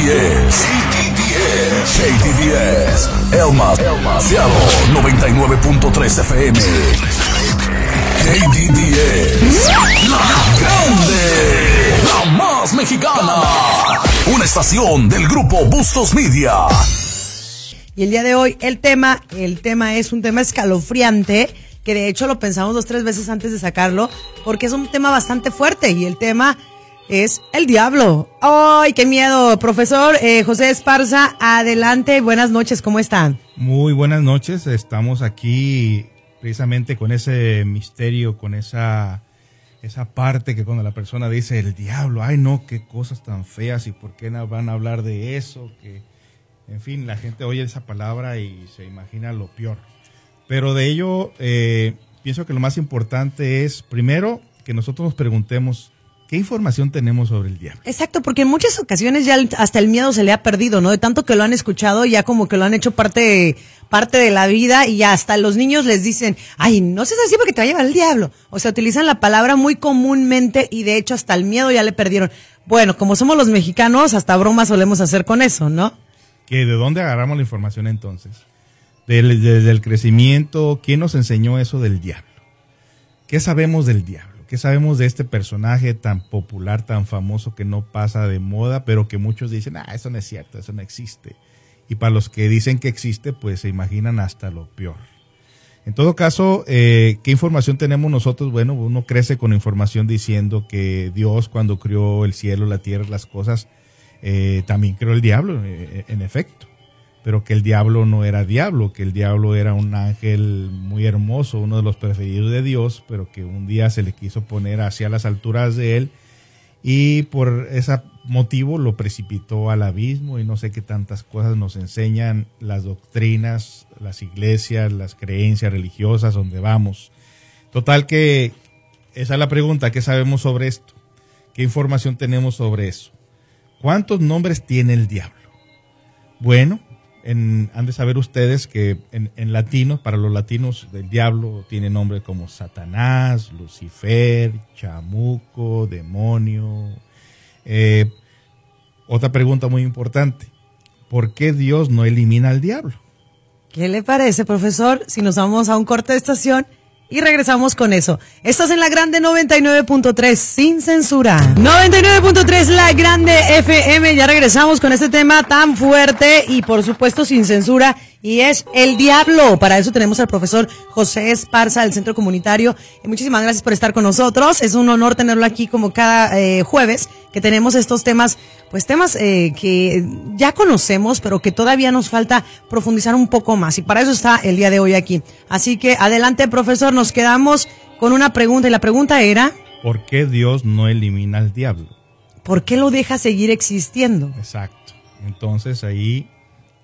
KDDS. KDDS. KDDS. El más, el más. 99.3 FM. KDDS. La grande. La más mexicana. Una estación del grupo Bustos Media. Y el día de hoy el tema, el tema es un tema escalofriante, que de hecho lo pensamos dos, tres veces antes de sacarlo, porque es un tema bastante fuerte y el tema es el diablo. ¡Ay, qué miedo! Profesor eh, José Esparza, adelante, buenas noches, ¿cómo están? Muy buenas noches, estamos aquí precisamente con ese misterio, con esa, esa parte que cuando la persona dice el diablo, ay no, qué cosas tan feas y por qué van a hablar de eso, que en fin, la gente oye esa palabra y se imagina lo peor. Pero de ello, eh, pienso que lo más importante es, primero, que nosotros nos preguntemos, ¿qué información tenemos sobre el diablo? Exacto, porque en muchas ocasiones ya hasta el miedo se le ha perdido, ¿no? De tanto que lo han escuchado, ya como que lo han hecho parte, parte de la vida y ya hasta los niños les dicen, ay, no seas así porque te va a llevar el diablo. O sea, utilizan la palabra muy comúnmente y de hecho hasta el miedo ya le perdieron. Bueno, como somos los mexicanos, hasta bromas solemos hacer con eso, ¿no? ¿De dónde agarramos la información entonces? Desde el crecimiento, ¿quién nos enseñó eso del diablo? ¿Qué sabemos del diablo? ¿Qué sabemos de este personaje tan popular, tan famoso que no pasa de moda, pero que muchos dicen, ah, eso no es cierto, eso no existe? Y para los que dicen que existe, pues se imaginan hasta lo peor. En todo caso, eh, ¿qué información tenemos nosotros? Bueno, uno crece con información diciendo que Dios cuando crió el cielo, la tierra, las cosas, eh, también creó el diablo, eh, en efecto, pero que el diablo no era diablo, que el diablo era un ángel muy hermoso, uno de los preferidos de Dios, pero que un día se le quiso poner hacia las alturas de él y por ese motivo lo precipitó al abismo y no sé qué tantas cosas nos enseñan las doctrinas, las iglesias, las creencias religiosas, donde vamos. Total que esa es la pregunta, ¿qué sabemos sobre esto? ¿Qué información tenemos sobre eso? ¿Cuántos nombres tiene el diablo? Bueno, han de saber ustedes que en, latino, para los latinos, el diablo tiene nombres como Satanás, Lucifer, Chamuco, demonio. Eh, otra pregunta muy importante, ¿por qué Dios no elimina al diablo? ¿Qué le parece, profesor, si nos vamos a un corte de estación y regresamos con eso. Estás en la grande 99.3 sin censura. 99.3 la grande FM. Ya regresamos con este tema tan fuerte y por supuesto sin censura y es el diablo. Para eso tenemos al profesor José Esparza del Centro Comunitario. Muchísimas gracias por estar con nosotros. Es un honor tenerlo aquí como cada eh, jueves que tenemos estos temas, pues temas eh, que ya conocemos, pero que todavía nos falta profundizar un poco más. Y para eso está el día de hoy aquí. Así que adelante, profesor. Nos quedamos con una pregunta y la pregunta era... ¿Por qué Dios no elimina al diablo? ¿Por qué lo deja seguir existiendo? Exacto. Entonces ahí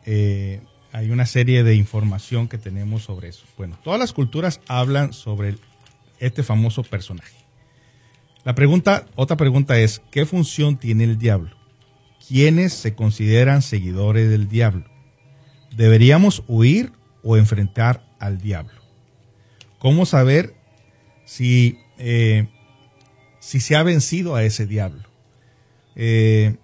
eh, hay una serie de información que tenemos sobre eso. Bueno, todas las culturas hablan sobre este famoso personaje. La pregunta, otra pregunta es, ¿qué función tiene el diablo? ¿Quiénes se consideran seguidores del diablo? ¿Deberíamos huir o enfrentar al diablo? ¿Cómo saber si, eh, si se ha vencido a ese diablo? Eh,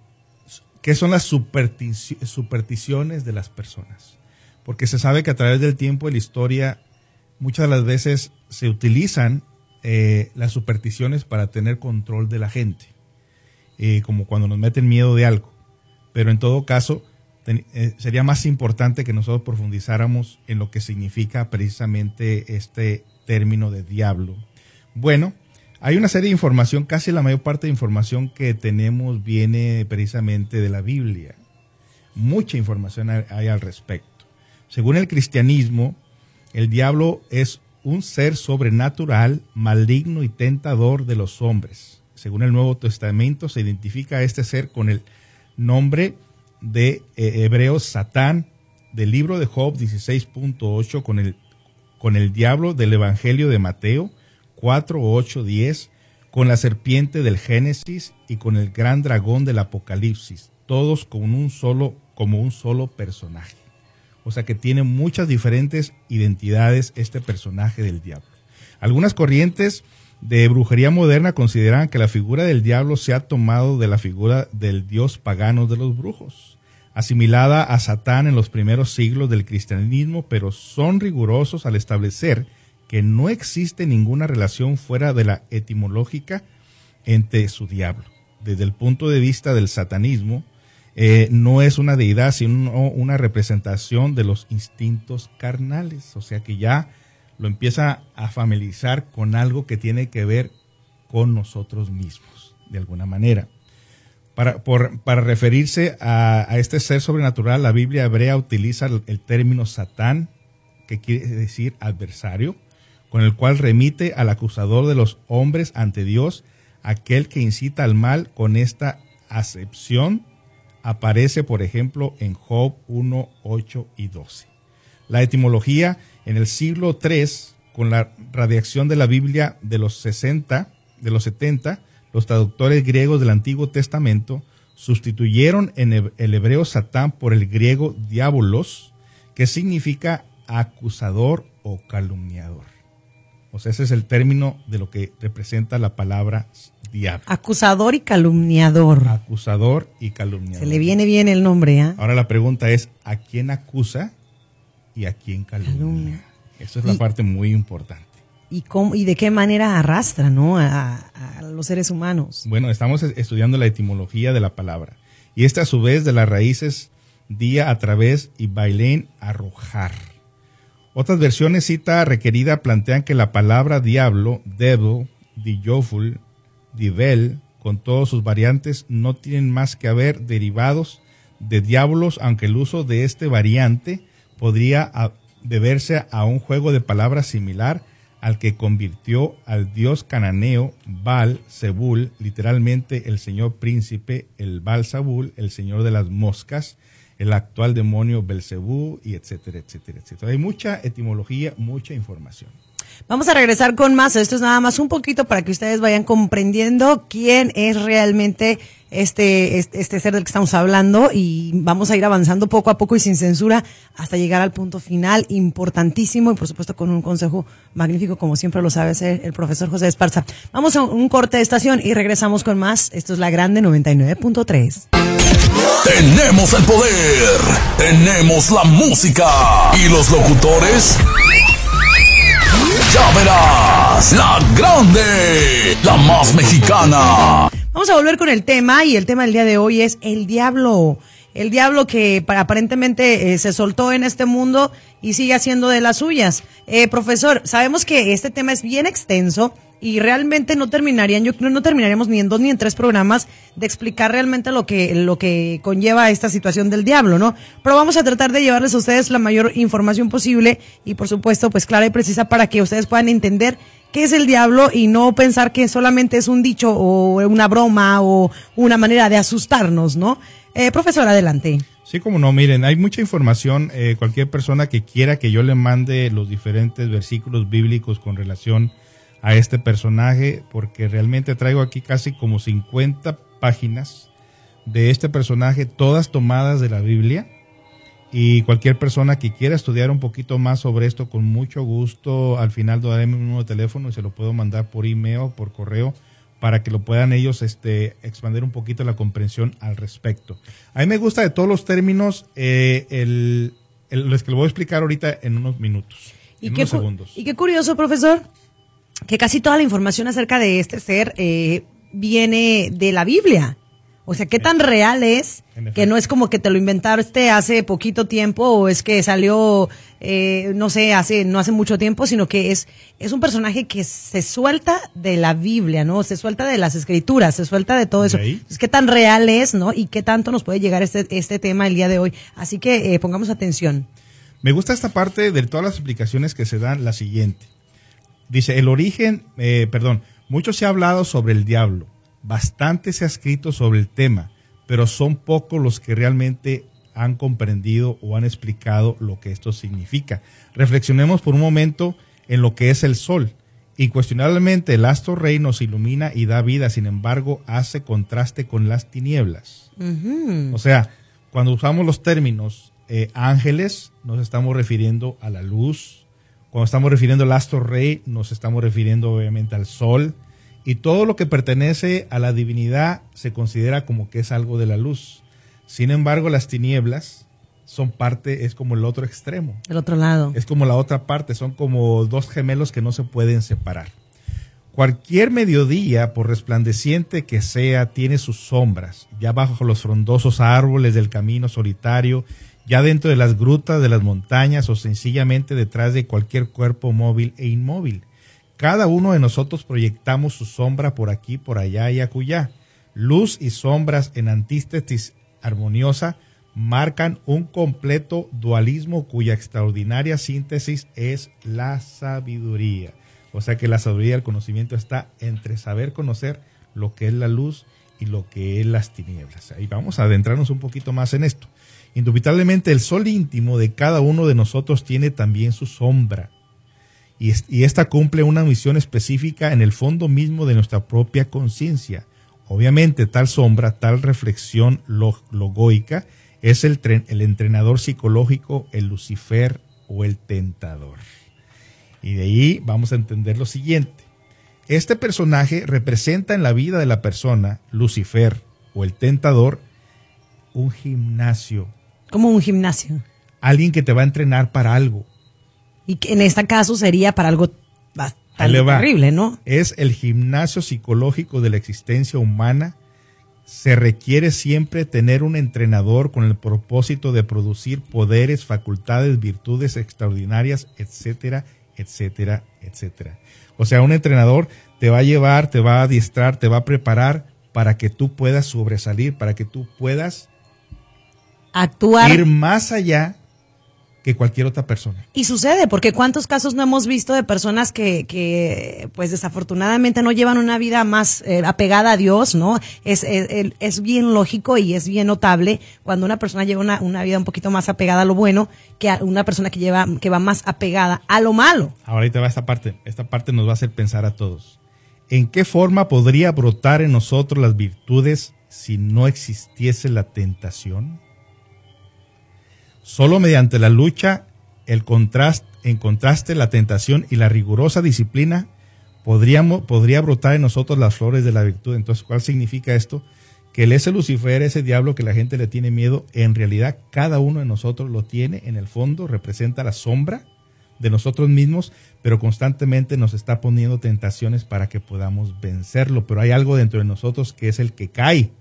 ¿Qué son las supersticiones de las personas? Porque se sabe que a través del tiempo y la historia muchas de las veces se utilizan eh, las supersticiones para tener control de la gente, eh, como cuando nos meten miedo de algo. Pero en todo caso, eh, sería más importante que nosotros profundizáramos en lo que significa precisamente este término de diablo. Bueno, hay una serie de información, casi la mayor parte de información que tenemos viene precisamente de la Biblia. Mucha información hay al respecto. Según el cristianismo, el diablo es un ser sobrenatural, maligno y tentador de los hombres. Según el Nuevo Testamento, se identifica a este ser con el nombre de eh, hebreos Satán, del libro de Job 16.8, con el, con el diablo del Evangelio de Mateo 4, 8, 10, con la serpiente del Génesis y con el gran dragón del Apocalipsis, todos con un solo, como un solo personaje. O sea que tiene muchas diferentes identidades este personaje del diablo. Algunas corrientes de brujería moderna consideran que la figura del diablo se ha tomado de la figura del dios pagano de los brujos, asimilada a Satán en los primeros siglos del cristianismo, pero son rigurosos al establecer que no existe ninguna relación fuera de la etimológica entre su diablo. Desde el punto de vista del satanismo, eh, no es una deidad, sino una representación de los instintos carnales. O sea que ya lo empieza a familiarizar con algo que tiene que ver con nosotros mismos, de alguna manera. Para, para referirse a, este ser sobrenatural, la Biblia hebrea utiliza el, término Satán, que quiere decir adversario, con el cual remite al acusador de los hombres ante Dios, aquel que incita al mal con esta acepción aparece, por ejemplo, en Job 1, 8 y 12. La etimología en el siglo III, con la radiación de la Biblia de los 60, de los 70, los traductores griegos del Antiguo Testamento sustituyeron en el hebreo Satán por el griego diabolos, que significa acusador o calumniador. O sea, ese es el término de lo que representa la palabra diablo. Acusador y calumniador. Acusador y calumniador. Se le viene bien el nombre, ¿ah? Ahora la pregunta es, ¿a quién acusa y a quién calumnia? Eso es la parte muy importante. ¿Y, cómo, ¿Y de qué manera arrastra ¿no? A, los seres humanos? Bueno, estamos estudiando la etimología de la palabra. Y esta a su vez de las raíces día a través y bailén arrojar otras versiones cita requerida plantean que la palabra diablo, devil, dijoful, divel, con todas sus variantes, no tienen más que haber derivados de diablos, aunque el uso de este variante podría deberse a un juego de palabras similar al que convirtió al dios cananeo Baal Zebul, literalmente el señor príncipe, el Baal Zebul, el señor de las moscas, el actual demonio Belcebú y etcétera, etcétera, etcétera. Hay mucha etimología, mucha información. Vamos a regresar con más. Esto es nada más un poquito para que ustedes vayan comprendiendo quién es realmente este, este, ser del que estamos hablando y vamos a ir avanzando poco a poco y sin censura hasta llegar al punto final importantísimo y por supuesto con un consejo magnífico como siempre lo sabe hacer el profesor José Esparza. Vamos a un corte de estación y regresamos con más. Esto es La Grande 99.3. Tenemos el poder, tenemos la música y los locutores ya verás, la grande, la más mexicana. Vamos a volver con el tema y el tema del día de hoy es el diablo. El diablo que aparentemente eh, se soltó en este mundo y sigue haciendo de las suyas. Eh, profesor, sabemos que este tema es bien extenso y realmente no terminarían, yo creo no terminaríamos ni en dos ni en tres programas de explicar realmente lo que, lo que conlleva esta situación del diablo, ¿no? Pero vamos a tratar de llevarles a ustedes la mayor información posible y por supuesto pues clara y precisa para que ustedes puedan entender qué es el diablo y no pensar que solamente es un dicho o una broma o una manera de asustarnos, ¿no? Eh, profesor, adelante. Sí, como no, miren, hay mucha información. Eh, cualquier persona que quiera que yo le mande los diferentes versículos bíblicos con relación a este personaje porque realmente traigo aquí casi como 50 páginas de este personaje, todas tomadas de la Biblia. Y cualquier persona que quiera estudiar un poquito más sobre esto, con mucho gusto, al final daré mi número de teléfono y se lo puedo mandar por email, por correo, para que lo puedan ellos este, expandir un poquito la comprensión al respecto. A mí me gusta de todos los términos eh, el, el, que lo voy a explicar ahorita en unos minutos, ¿Y en qué, unos segundos. Y qué curioso, profesor, que casi toda la información acerca de este ser eh, viene de la Biblia. O sea, ¿qué tan real es? Que no es como que te lo inventaste hace poquito tiempo o es que salió, eh, no sé, hace no hace mucho tiempo, sino que es, es un personaje que se suelta de la Biblia, ¿no? Se suelta de las escrituras, se suelta de todo eso. Es ¿Qué tan real es, no? Y qué tanto nos puede llegar este, este tema el día de hoy. Así que eh, pongamos atención. Me gusta esta parte de todas las explicaciones que se dan, la siguiente. Dice, el origen, eh, perdón, mucho se ha hablado sobre el diablo, bastante se ha escrito sobre el tema, pero son pocos los que realmente han comprendido o han explicado lo que esto significa. Reflexionemos por un momento en lo que es el sol. Incuestionablemente el astro rey nos ilumina y da vida, sin embargo hace contraste con las tinieblas. O sea, cuando usamos los términos eh, ángeles, nos estamos refiriendo a la luz, Cuando estamos refiriendo al astro rey, nos estamos refiriendo obviamente al sol. Y todo lo que pertenece a la divinidad se considera como que es algo de la luz. Sin embargo, las tinieblas son parte, es como el otro extremo. El otro lado. Es como la otra parte, son como dos gemelos que no se pueden separar. Cualquier mediodía, por resplandeciente que sea, tiene sus sombras, ya bajo los frondosos árboles del camino solitario, ya dentro de las grutas de las montañas o sencillamente detrás de cualquier cuerpo móvil e inmóvil. Cada uno de nosotros proyectamos su sombra por aquí, por allá y acullá. Luz y sombras en antítesis armoniosa marcan un completo dualismo cuya extraordinaria síntesis es la sabiduría. O sea que la sabiduría del conocimiento está entre saber conocer lo que es la luz y lo que es las tinieblas. Ahí vamos a adentrarnos un poquito más en esto. Indubitablemente el sol íntimo de cada uno de nosotros tiene también su sombra. Y, esta cumple una misión específica en el fondo mismo de nuestra propia conciencia. Obviamente tal sombra, tal reflexión logoica es el, el entrenador psicológico, el Lucifer o el tentador. Y de ahí vamos a entender lo siguiente. Este personaje representa en la vida de la persona, Lucifer o el tentador, un gimnasio. Como un gimnasio. Alguien que te va a entrenar para algo. Y que en este caso sería para algo bastante terrible, ¿no? Es el gimnasio psicológico de la existencia humana. Se requiere siempre tener un entrenador con el propósito de producir poderes, facultades, virtudes extraordinarias, etcétera, etcétera, etcétera. O sea, un entrenador te va a llevar, te va a adiestrar, te va a preparar para que tú puedas sobresalir, para que tú puedas actuar ir más allá que cualquier otra persona. Y sucede, porque cuántos casos no hemos visto de personas que, que pues desafortunadamente no llevan una vida más eh, apegada a Dios, ¿no? Es, es, es, bien lógico y es bien notable cuando una persona lleva una, una, vida un poquito más apegada a lo bueno que a una persona que lleva, que va más apegada a lo malo. Ahorita va esta parte, esta parte nos va a hacer pensar a todos. ¿En qué forma podría brotar en nosotros las virtudes si no existiese la tentación? Solo mediante la lucha, el contraste, en contraste, la tentación y la rigurosa disciplina, podríamos, podría brotar en nosotros las flores de la virtud. Entonces, ¿cuál significa esto? Que ese Lucifer, ese diablo que la gente le tiene miedo, en realidad cada uno de nosotros lo tiene en el fondo, representa la sombra de nosotros mismos, pero constantemente nos está poniendo tentaciones para que podamos vencerlo. Pero hay algo dentro de nosotros que es el que cae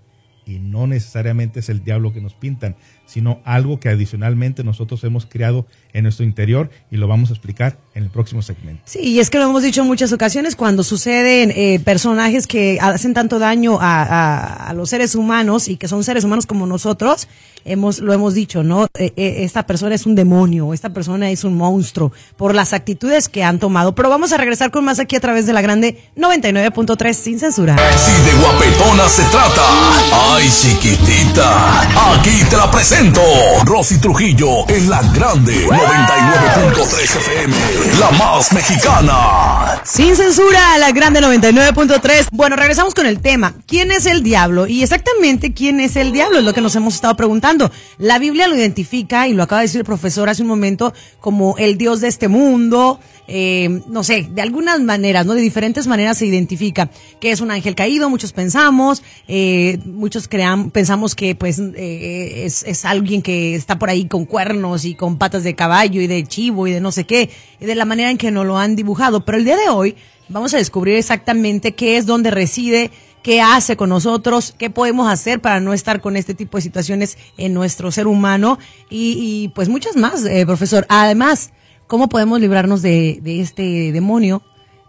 y no necesariamente es el diablo que nos pintan, sino algo que adicionalmente nosotros hemos creado en nuestro interior y lo vamos a explicar en el próximo segmento. Sí, y es que lo hemos dicho en muchas ocasiones, cuando suceden eh, personajes que hacen tanto daño a, a, los seres humanos y que son seres humanos como nosotros, hemos, lo hemos dicho, ¿no? Eh, eh, esta persona es un demonio, esta persona es un monstruo por las actitudes que han tomado. Pero vamos a regresar con más aquí a través de la grande 99.3 sin censura. Si de guapetona se trata, ay chiquitita, aquí te la presento, Rosy Trujillo en la grande 99.3 FM, la más mexicana. Sin censura, la grande 99.3. Bueno, regresamos con el tema. ¿Quién es el diablo? Y exactamente quién es el diablo es lo que nos hemos estado preguntando. La Biblia lo identifica, y lo acaba de decir el profesor hace un momento, como el Dios de este mundo, eh, no sé, de algunas maneras, ¿no? De diferentes maneras se identifica que es un ángel caído, muchos pensamos, eh, muchos crean, pensamos que pues eh, es, es alguien que está por ahí con cuernos y con patas de caballo y de chivo y de no sé qué, y de la manera en que nos lo han dibujado. Pero el día de hoy vamos a descubrir exactamente qué es donde reside, qué hace con nosotros, qué podemos hacer para no estar con este tipo de situaciones en nuestro ser humano y, y pues muchas más, eh, profesor. Además, ¿cómo podemos librarnos de, este demonio?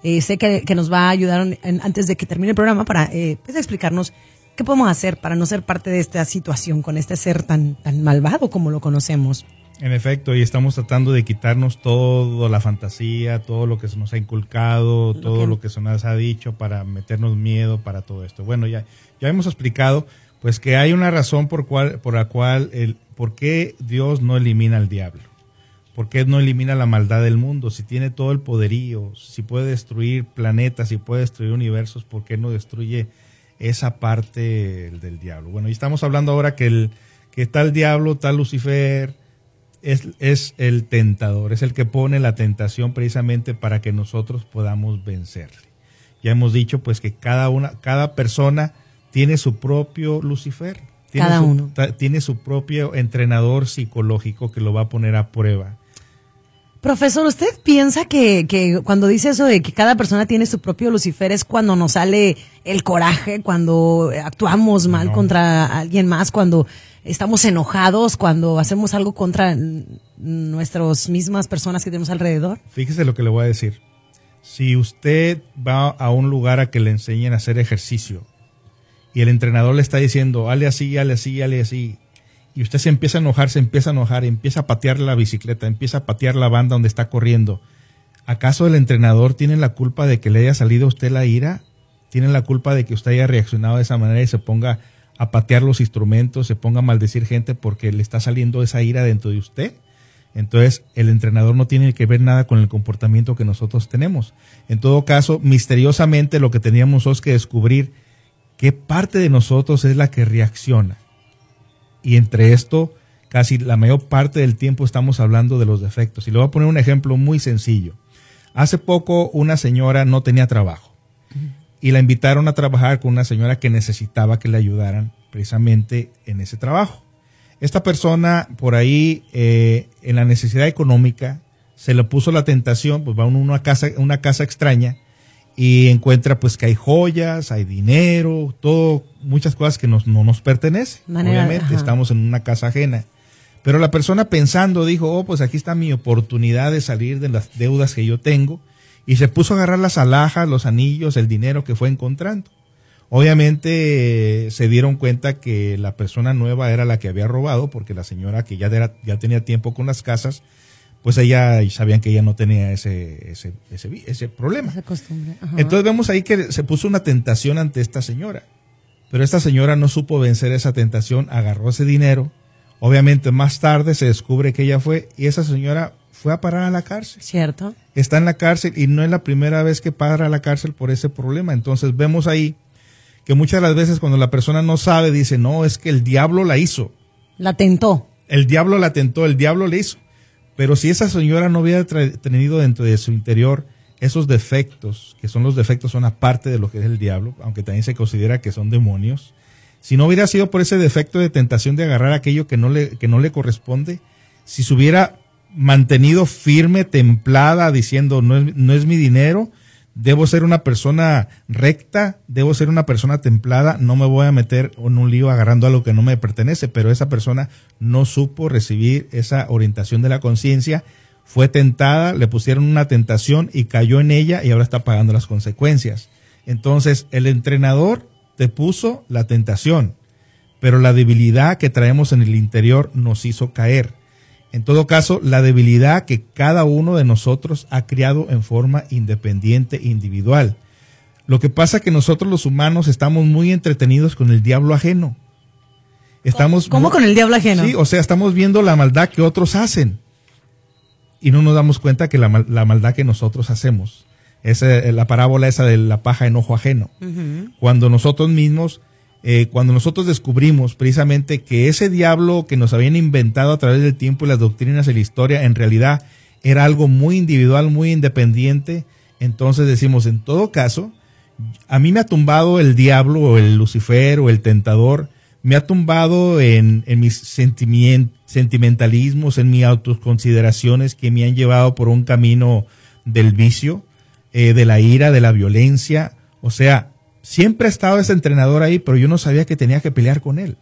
Eh, sé que, que, nos va a ayudar antes de que termine el programa para eh, pues, explicarnos qué podemos hacer para no ser parte de esta situación con este ser tan, tan malvado como lo conocemos. En efecto, y estamos tratando de quitarnos toda la fantasía, todo lo que se nos ha inculcado, todo lo que se nos ha dicho para meternos miedo para todo esto. Bueno, ya, ya hemos explicado pues que hay una razón por, cual, por la cual, el, por qué Dios no elimina al diablo. ¿Por qué no elimina la maldad del mundo? Si tiene todo el poderío, si puede destruir planetas, si puede destruir universos, ¿por qué no destruye esa parte del diablo? Bueno, y estamos hablando ahora que, el, que tal diablo, tal Lucifer, es, es el tentador, es el que pone la tentación precisamente para que nosotros podamos vencerle. Ya hemos dicho pues que cada una, cada persona tiene su propio Lucifer. Tiene Cada su- uno. tiene su propio entrenador psicológico que lo va a poner a prueba. Profesor, ¿usted piensa que, que cuando dice eso de que cada persona tiene su propio Lucifer es cuando nos sale el coraje, cuando actuamos mal No. contra alguien más, cuando estamos enojados, cuando hacemos algo contra nuestras mismas personas que tenemos alrededor? Fíjese lo que le voy a decir. Si usted va a un lugar a que le enseñen a hacer ejercicio y el entrenador le está diciendo, hale así, hale así, hale así, y usted se empieza a enojar, se empieza a enojar, empieza a patear la bicicleta, empieza a patear la banda donde está corriendo, ¿acaso el entrenador tiene la culpa de que le haya salido a usted la ira? ¿Tiene la culpa de que usted haya reaccionado de esa manera y se ponga a patear los instrumentos, se ponga a maldecir gente porque le está saliendo esa ira dentro de usted? Entonces, el entrenador no tiene que ver nada con el comportamiento que nosotros tenemos. En todo caso, misteriosamente lo que teníamos es que descubrir qué parte de nosotros es la que reacciona. Y entre esto, casi la mayor parte del tiempo estamos hablando de los defectos. Y le voy a poner un ejemplo muy sencillo. Hace poco una señora no tenía trabajo y la invitaron a trabajar con una señora que necesitaba que le ayudaran precisamente en ese trabajo. Esta persona por ahí, eh, en la necesidad económica, se le puso la tentación, pues va a casa, una casa extraña y encuentra pues que hay joyas, hay dinero, todo, muchas cosas que nos, no nos pertenecen. Manera- Obviamente, ajá. estamos en una casa ajena. Pero la persona pensando dijo, oh, pues aquí está mi oportunidad de salir de las deudas que yo tengo. Y se puso a agarrar las alhajas, los anillos, el dinero que fue encontrando. Obviamente eh, se dieron cuenta que la persona nueva era la que había robado, porque la señora que ya, era- ya tenía tiempo con las casas, pues ella sabían que ella no tenía ese, ese, ese, ese problema. Esa costumbre. ajá. Entonces vemos ahí que se puso una tentación ante esta señora. Pero esta señora no supo vencer esa tentación, agarró ese dinero. Obviamente más tarde se descubre que ella fue y esa señora fue a parar a la cárcel. ¿Cierto? Está en la cárcel y no es la primera vez que para a la cárcel por ese problema. Entonces vemos ahí que muchas de las veces cuando la persona no sabe dice, no, es que el diablo la hizo. La tentó. El diablo la tentó, el diablo le hizo. Pero si esa señora no hubiera tenido dentro de su interior esos defectos, que son los defectos, son aparte de lo que es el diablo, aunque también se considera que son demonios, si no hubiera sido por ese defecto de tentación de agarrar aquello que no le, que no le corresponde, si se hubiera mantenido firme, templada, diciendo no es, no es mi dinero, debo ser una persona recta, debo ser una persona templada, no me voy a meter en un lío agarrando algo que no me pertenece, pero esa persona no supo recibir esa orientación de la conciencia, fue tentada, le pusieron una tentación y cayó en ella y ahora está pagando las consecuencias. Entonces, el entrenador te puso la tentación, pero la debilidad que traemos en el interior nos hizo caer. En todo caso, la debilidad que cada uno de nosotros ha criado en forma independiente e individual. Lo que pasa es que nosotros los humanos estamos muy entretenidos con el diablo ajeno. Estamos ¿Cómo muy- con el diablo ajeno? Sí, o sea, estamos viendo la maldad que otros hacen y no nos damos cuenta que la, mal- la maldad que nosotros hacemos es la parábola esa de la paja en ojo ajeno. Cuando nosotros mismos, eh, cuando nosotros descubrimos precisamente que ese diablo que nos habían inventado a través del tiempo y las doctrinas de la historia en realidad era algo muy individual, muy independiente, entonces decimos, en todo caso, a mí me ha tumbado el diablo o el Lucifer o el tentador, me ha tumbado en, mis sentimentalismos, en mis autoconsideraciones que me han llevado por un camino del vicio, eh, de la ira, de la violencia. O sea, siempre ha estado ese entrenador ahí, pero yo no sabía que tenía que pelear con él.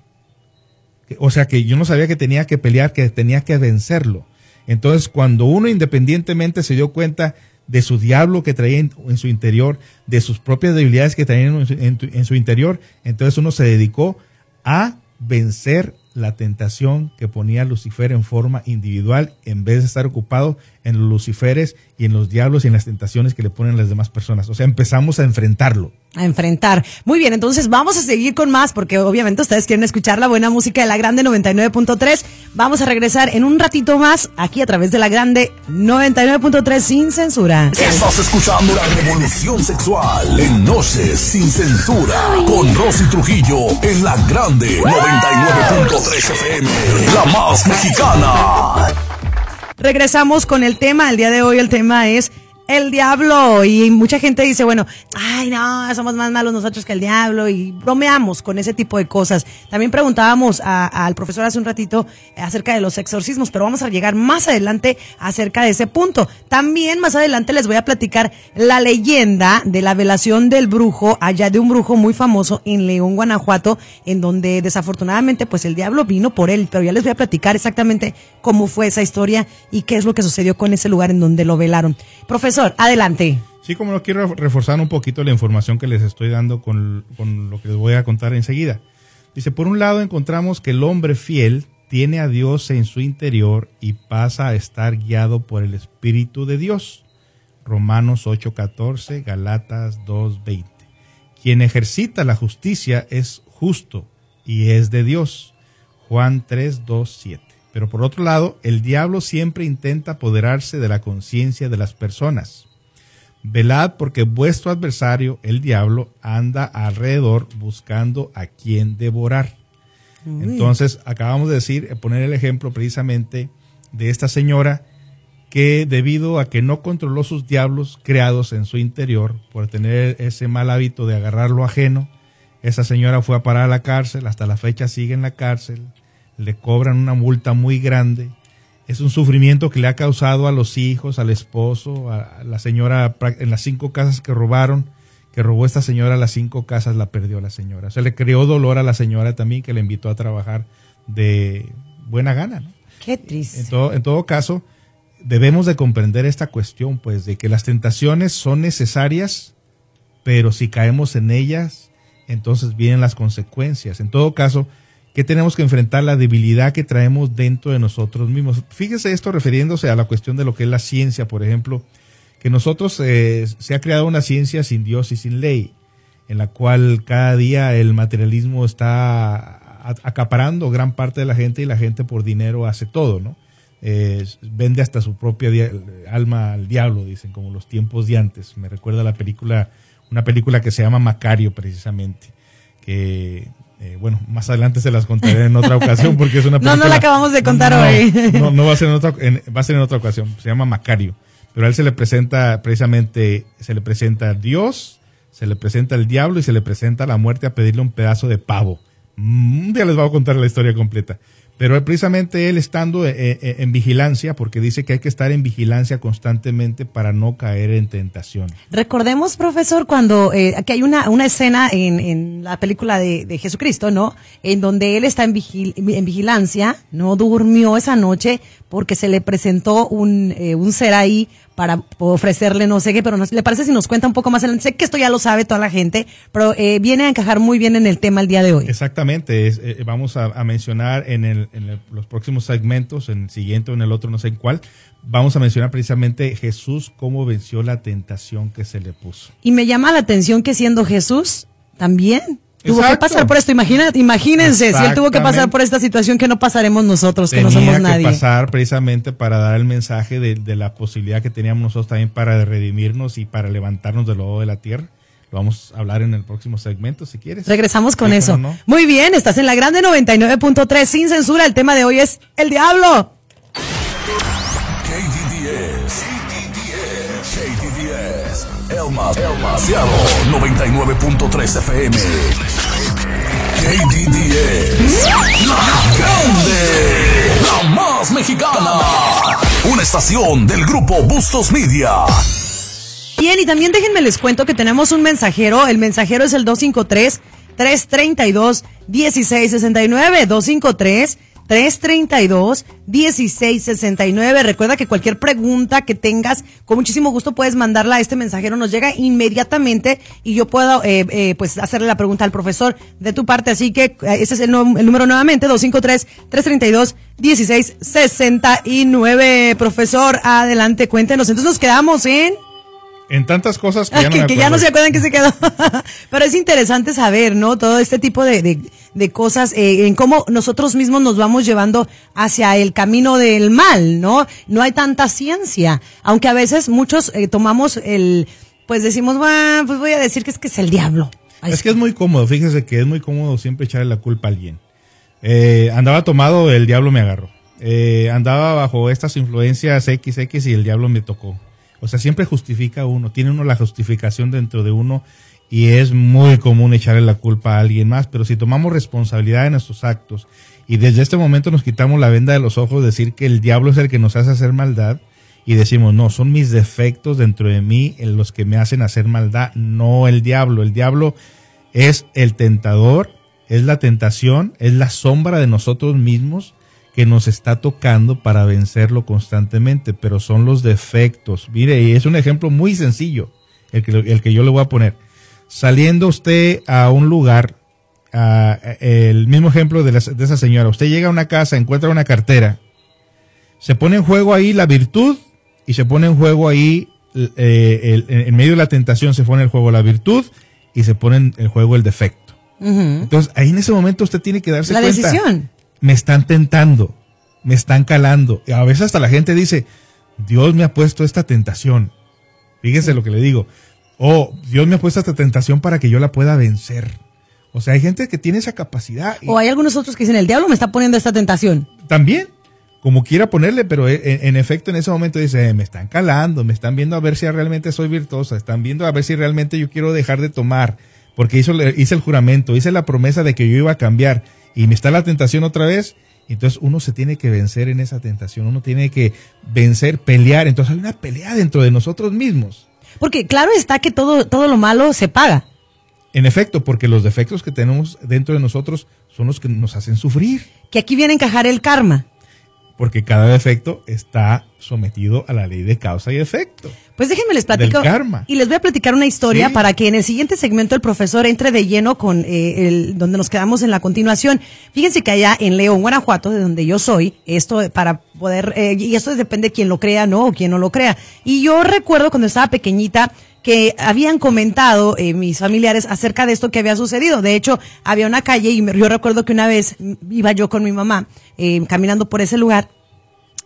O sea, que yo no sabía que tenía que pelear, que tenía que vencerlo. Entonces, cuando uno independientemente se dio cuenta de su diablo que traía en, su interior, de sus propias debilidades que traía en en su interior, entonces uno se dedicó a vencer la tentación que ponía Lucifer en forma individual en vez de estar ocupado en los luciferes y en los diablos y en las tentaciones que le ponen las demás personas. O sea, empezamos a enfrentarlo. a enfrentar. Muy bien, entonces vamos a seguir con más porque obviamente ustedes quieren escuchar la buena música de la Grande 99.3. Vamos a regresar en un ratito más aquí a través de la Grande 99.3 sin censura. Estás escuchando la revolución sexual en Noches sin censura con Rosy Trujillo en la grande 99.3 FM, la más mexicana. Regresamos con el tema. El día de hoy el tema es el diablo. Y mucha gente dice, bueno, ay, no, somos más malos nosotros que el diablo. Y bromeamos con ese tipo de cosas. También preguntábamos al profesor hace un ratito acerca de los exorcismos, pero vamos a llegar más adelante acerca de ese punto. También más adelante les voy a platicar la leyenda de la velación del brujo, allá de un brujo muy famoso en León, Guanajuato, en donde desafortunadamente pues el diablo vino por él. Pero ya les voy a platicar exactamente cómo fue esa historia y qué es lo que sucedió con ese lugar en donde lo velaron. Profesor, adelante. Sí, como lo quiero reforzar un poquito la información que les estoy dando con, con lo que les voy a contar enseguida. Dice, por un lado encontramos que el hombre fiel tiene a Dios en su interior y pasa a estar guiado por el Espíritu de Dios. Romanos 8:14, Galatas 2:20. Quien ejercita la justicia es justo y es de Dios. Juan 3:2-7. Pero por otro lado, el diablo siempre intenta apoderarse de la conciencia de las personas. Velad porque vuestro adversario, el diablo, anda alrededor buscando a quien devorar. Entonces, acabamos de decir, eh, poner el ejemplo precisamente de esta señora que debido a que no controló sus diablos creados en su interior por tener ese mal hábito de agarrar lo ajeno, esa señora fue a parar a la cárcel, hasta la fecha sigue en la cárcel, le cobran una multa muy grande. Es un sufrimiento que le ha causado a los hijos, al esposo, a la señora, en las cinco casas que robaron, que robó esta señora, las cinco casas la perdió la señora. Se le creó dolor a la señora también, que le invitó a trabajar de buena gana. Qué triste. En todo, en todo caso, debemos de comprender esta cuestión, pues, de que las tentaciones son necesarias, pero si caemos en ellas, entonces vienen las consecuencias. En todo caso, que tenemos que enfrentar la debilidad que traemos dentro de nosotros mismos. Fíjese esto refiriéndose a la cuestión de lo que es la ciencia, por ejemplo, que nosotros eh, se ha creado una ciencia sin Dios y sin ley, en la cual cada día el materialismo está acaparando gran parte de la gente y la gente por dinero hace todo, ¿no? Eh, vende hasta su propia alma al diablo, dicen, como los tiempos de antes. Me recuerda la película, una película que se llama Macario, precisamente, que eh, bueno, más adelante se las contaré en otra ocasión porque es una película. No, no la acabamos de contar hoy. No, no va a ser en otra, va a ser en otra ocasión. Se llama Macario. Pero a él se le presenta precisamente, se le presenta a Dios, se le presenta el diablo y se le presenta la muerte a pedirle un pedazo de pavo. Mm, un día les voy a contar la historia completa. Pero precisamente él estando eh, eh, en, vigilancia, porque dice que hay que estar en vigilancia constantemente para no caer en tentación. Recordemos, profesor, cuando eh, aquí hay una, una escena en, en la película de, de, Jesucristo, ¿no? En donde él está en, en vigilancia, no durmió esa noche porque se le presentó un, un ser ahí para ofrecerle no sé qué, pero ¿le parece si nos cuenta un poco más adelante? Sé que esto ya lo sabe toda la gente, pero eh, viene a encajar muy bien en el tema el día de hoy. Exactamente, eh, vamos a, mencionar en, el, en los próximos segmentos, en el siguiente o en el otro, no sé en cuál, vamos a mencionar precisamente Jesús, cómo venció la tentación que se le puso. Y me llama la atención que siendo Jesús, también Tuvo que pasar por esto, imagínate, imagínense, si él tuvo que pasar por esta situación que no pasaremos nosotros, que no somos nadie. que pasar precisamente para dar el mensaje de, la posibilidad que teníamos nosotros también para redimirnos y para levantarnos del lodo de la tierra. Lo vamos a hablar en el próximo segmento, si quieres. Regresamos con eso. Muy bien, estás en la grande 99.3 sin censura. El tema de hoy es el diablo. Seattle 99.3 FM. KDDS, la grande, la más mexicana. Una estación del grupo Bustos Media. Bien, y también déjenme les cuento que tenemos un mensajero. El mensajero es el 253 332 1669 253 332-1669. Recuerda que cualquier pregunta que tengas, con muchísimo gusto puedes mandarla a este mensajero. Nos llega inmediatamente y yo puedo eh, eh, pues hacerle la pregunta al profesor de tu parte. Así que eh, ese es el, el número nuevamente, 253-332-1669. Profesor, adelante, cuéntenos. Entonces nos quedamos en... En tantas cosas que ya, no, que, ya no se acuerdan que se quedó. Pero es interesante saber, ¿no? Todo este tipo de, de, cosas, eh, en cómo nosotros mismos nos vamos llevando hacia el camino del mal, ¿no? No hay tanta ciencia. Aunque a veces muchos eh, tomamos el, pues decimos, bueno, pues voy a decir que es que es el diablo. es que es muy cómodo, fíjese que es muy cómodo siempre echarle la culpa a alguien. Eh, andaba tomado, el diablo me agarró. eh, andaba bajo estas influencias XX y el diablo me tocó. O sea, siempre justifica uno, tiene uno la justificación dentro de uno y es muy común echarle la culpa a alguien más, pero si tomamos responsabilidad de nuestros actos y desde este momento nos quitamos la venda de los ojos, decir que el diablo es el que nos hace hacer maldad y decimos, no, son mis defectos dentro de mí los que me hacen hacer maldad, no el diablo. El diablo es el tentador, es la tentación, es la sombra de nosotros mismos que nos está tocando para vencerlo constantemente, pero son los defectos. Mire, y es un ejemplo muy sencillo el que, el que yo le voy a poner. Saliendo usted a un lugar, el mismo ejemplo de, de esa señora, usted llega a una casa, encuentra una cartera, se pone en juego ahí la virtud y se pone en juego ahí, eh, en medio de la tentación se pone en juego la virtud y se pone en juego el defecto. Entonces, ahí en ese momento usted tiene que darse la cuenta. decisión. Me están tentando, me están calando. Y a veces hasta la gente dice, Dios me ha puesto esta tentación. Fíjese lo que le digo. O Dios me ha puesto esta tentación para que yo la pueda vencer. O sea, hay gente que tiene esa capacidad. O hay algunos otros que dicen, el diablo me está poniendo esta tentación. También, como quiera ponerle, pero en, en efecto en ese momento dice, eh, me están calando, me están viendo a ver si realmente soy virtuosa, están viendo a ver si realmente yo quiero dejar de tomar, porque hizo, hice el juramento, hice la promesa de que yo iba a cambiar y me está la tentación otra vez. Entonces uno se tiene que vencer en esa tentación, uno tiene que vencer, pelear. Entonces hay una pelea dentro de nosotros mismos. Porque claro está que todo, todo lo malo se paga. En efecto, porque los defectos que tenemos dentro de nosotros son los que nos hacen sufrir. Que aquí viene a encajar el karma porque cada defecto está sometido a la ley de causa y efecto. Pues déjenme les platico. Y les voy a platicar una historia para que en el siguiente segmento el profesor entre de lleno con eh, el, donde nos quedamos en la continuación. Fíjense que allá en León, Guanajuato, de donde yo soy, esto para poder, eh, y esto depende de quién lo crea, ¿no? O quién no lo crea. Y yo recuerdo cuando estaba pequeñita, que habían comentado eh, mis familiares acerca de esto que había sucedido. De hecho, había una calle y yo recuerdo que una vez iba yo con mi mamá eh, caminando por ese lugar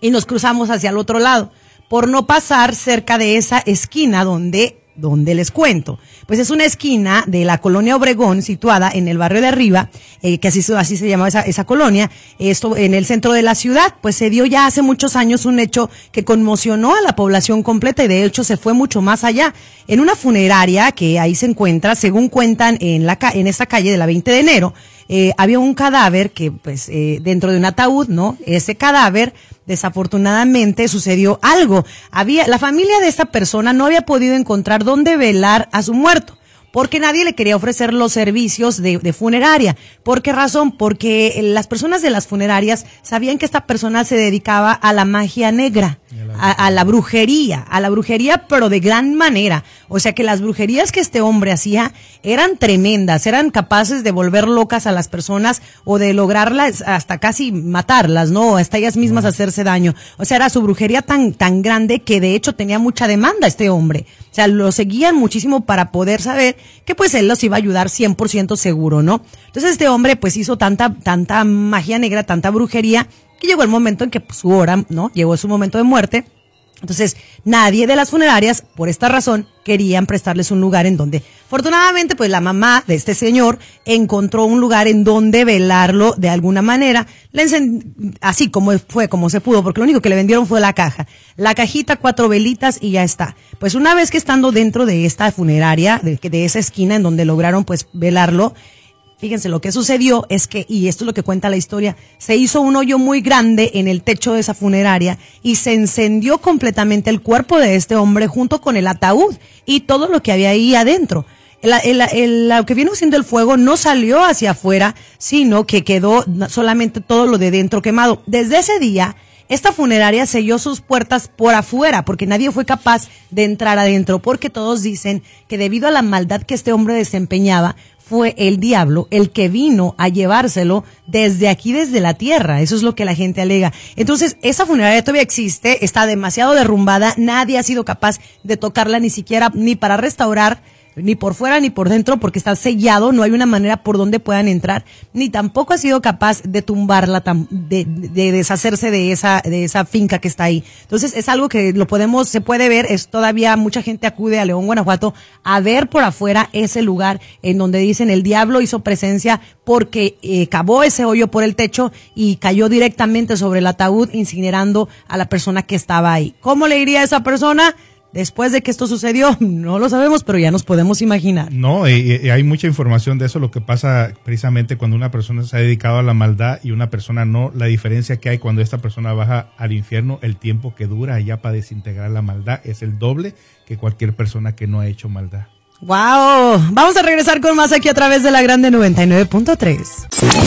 y nos cruzamos hacia el otro lado por no pasar cerca de esa esquina donde donde les cuento. Pues es una esquina de la colonia Obregón, situada en el barrio de arriba, eh, que así, así se llamaba esa, esa colonia, esto en el centro de la ciudad. Pues se dio ya hace muchos años un hecho que conmocionó a la población completa y de hecho se fue mucho más allá. En una funeraria que ahí se encuentra, según cuentan en, la, en esta calle de la 20 de enero, eh, había un cadáver que, pues, eh, dentro de un ataúd, ¿no? Ese cadáver, desafortunadamente, sucedió algo. Había, la familia de esta persona no había podido encontrar dónde velar a su muerto porque nadie le quería ofrecer los servicios de, de, funeraria. ¿Por qué razón? Porque las personas de las funerarias sabían que esta persona se dedicaba a la magia negra, a, a, la brujería, a la brujería, pero de gran manera. O sea que las brujerías que este hombre hacía eran tremendas, eran capaces de volver locas a las personas o de lograrlas hasta casi matarlas, ¿no? Hasta ellas mismas hacerse daño. O sea, era su brujería tan, tan grande que de hecho tenía mucha demanda este hombre. O sea, lo seguían muchísimo para poder saber que pues él los iba a ayudar 100% seguro, ¿no? Entonces este hombre pues hizo tanta, tanta magia negra, tanta brujería, que llegó el momento en que pues, su hora, ¿no? Llegó su momento de muerte entonces, nadie de las funerarias, por esta razón, querían prestarles un lugar en donde, afortunadamente, pues la mamá de este señor encontró un lugar en donde velarlo de alguna manera, así como fue, como se pudo, porque lo único que le vendieron fue la caja. La cajita, cuatro velitas y ya está. Pues una vez que estando dentro de esta funeraria, de, de esa esquina en donde lograron pues velarlo, Fíjense, lo que sucedió es que, y esto es lo que cuenta la historia, se hizo un hoyo muy grande en el techo de esa funeraria y se encendió completamente el cuerpo de este hombre junto con el ataúd y todo lo que había ahí adentro. lo que vino siendo el fuego no salió hacia afuera, sino que quedó solamente todo lo de dentro quemado. Desde ese día, esta funeraria selló sus puertas por afuera porque nadie fue capaz de entrar adentro porque todos dicen que debido a la maldad que este hombre desempeñaba, fue el diablo el que vino a llevárselo desde aquí, desde la tierra. Eso es lo que la gente alega. Entonces, esa funeraria todavía existe, está demasiado derrumbada, nadie ha sido capaz de tocarla ni siquiera ni para restaurar ni por fuera ni por dentro, porque está sellado, no hay una manera por donde puedan entrar, ni tampoco ha sido capaz de tumbarla, de, de deshacerse de esa, de esa finca que está ahí. Entonces es algo que lo podemos, se puede ver, es todavía mucha gente acude a León, Guanajuato, a ver por afuera ese lugar en donde dicen el diablo hizo presencia porque eh, cavó ese hoyo por el techo y cayó directamente sobre el ataúd incinerando a la persona que estaba ahí. ¿Cómo le iría a esa persona? Después de que esto sucedió, no lo sabemos, pero ya nos podemos imaginar. No, y, hay mucha información de eso, lo que pasa precisamente cuando una persona se ha dedicado a la maldad y una persona no, la diferencia que hay cuando esta persona baja al infierno, el tiempo que dura allá para desintegrar la maldad es el doble que cualquier persona que no ha hecho maldad. Wow, vamos a regresar con más aquí a través de la Grande 99.3.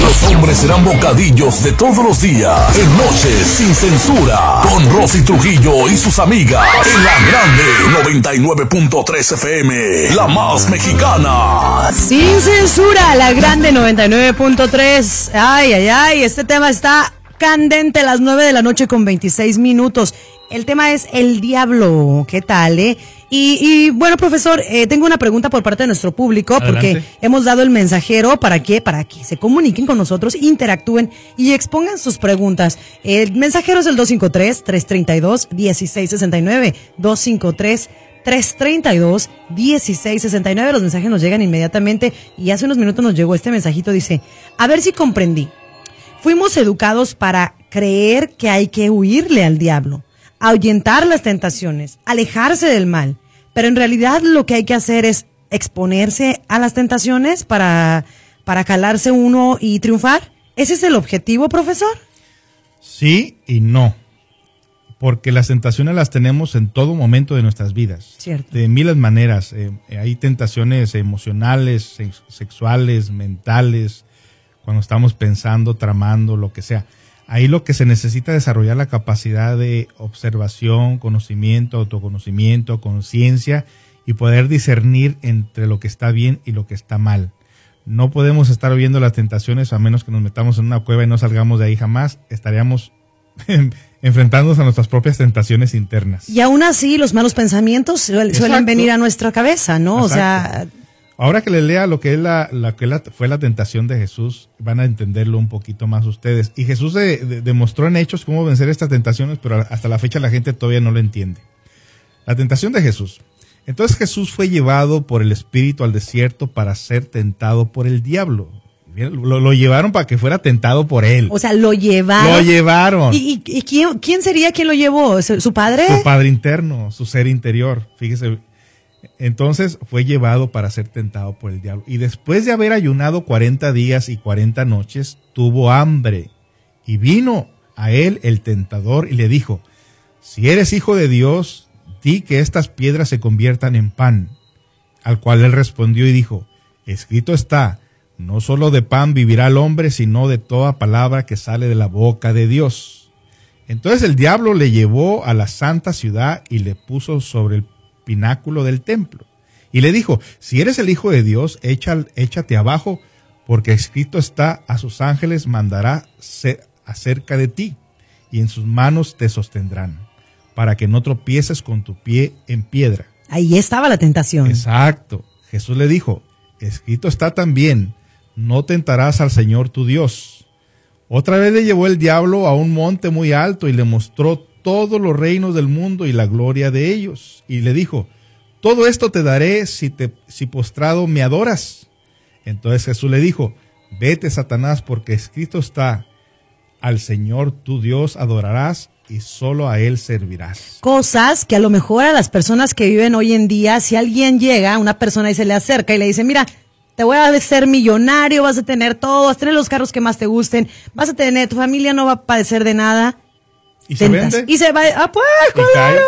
Los hombres serán bocadillos de todos los días, en noches sin censura, con Rosy Trujillo y sus amigas, en la Grande 99.3 FM, la más mexicana. Sin censura, la Grande 99.3. Ay, ay, ay, este tema está candente a las 9 de la noche con 26 minutos. El tema es el diablo. ¿Qué tal, eh? Y, bueno, profesor, eh, tengo una pregunta por parte de nuestro público, porque hemos dado el mensajero para que, para que se comuniquen con nosotros, interactúen y expongan sus preguntas. El mensajero es el 253-332-1669. 253 332 1669. Los mensajes nos llegan inmediatamente y hace unos minutos nos llegó este mensajito. Dice, a ver si comprendí. Fuimos educados para creer que hay que huirle al diablo ahuyentar las tentaciones, alejarse del mal. Pero en realidad lo que hay que hacer es exponerse a las tentaciones para, para calarse uno y triunfar. ¿Ese es el objetivo, profesor? Sí y no. Porque las tentaciones las tenemos en todo momento de nuestras vidas. Cierto. De miles maneras. Eh, hay tentaciones emocionales, sexuales, mentales, cuando estamos pensando, tramando, lo que sea. Ahí lo que se necesita es desarrollar la capacidad de observación, conocimiento, autoconocimiento, conciencia y poder discernir entre lo que está bien y lo que está mal. No podemos estar viendo las tentaciones a menos que nos metamos en una cueva y no salgamos de ahí jamás. Estaríamos enfrentándonos a nuestras propias tentaciones internas. Y aún así, los malos pensamientos suelen venir a nuestra cabeza, ¿no? O sea, Ahora que le lea lo que es la, que fue la tentación de Jesús, van a entenderlo un poquito más ustedes. Y Jesús demostró en hechos cómo vencer estas tentaciones, pero hasta la fecha la gente todavía no lo entiende. La tentación de Jesús. Entonces Jesús fue llevado por el Espíritu al desierto para ser tentado por el diablo. Lo, llevaron para que fuera tentado por él. O sea, lo llevaron. Lo llevaron. ¿Y, quién, quién, sería quien lo llevó? ¿Su padre? Su padre interno, su ser interior. Fíjese, entonces fue llevado para ser tentado por el diablo. Y después de haber ayunado 40 días y 40 noches, tuvo hambre. Y vino a él el tentador y le dijo, si eres hijo de Dios, di que estas piedras se conviertan en pan. Al cual él respondió y dijo, escrito está, no solo de pan vivirá el hombre, sino de toda palabra que sale de la boca de Dios. Entonces el diablo le llevó a la santa ciudad y le puso sobre el pináculo del templo. Y le dijo, si eres el Hijo de Dios, échate abajo, porque escrito está, a sus ángeles mandará acerca de ti, y en sus manos te sostendrán, para que no tropieces con tu pie en piedra. Ahí estaba la tentación. Exacto. Jesús le dijo, escrito está también, no tentarás al Señor tu Dios. Otra vez le llevó el diablo a un monte muy alto y le mostró todos los reinos del mundo y la gloria de ellos. Y le dijo, todo esto te daré si, te, si postrado me adoras. Entonces Jesús le dijo, vete Satanás porque escrito está, al Señor tu Dios adorarás y solo a Él servirás. Cosas que a lo mejor a las personas que viven hoy en día, si alguien llega, una persona y se le acerca y le dice, mira, te voy a ser millonario, vas a tener todo, vas a tener los carros que más te gusten, vas a tener, tu familia no va a padecer de nada. Y se vende. Y se va, ah, pues, claro,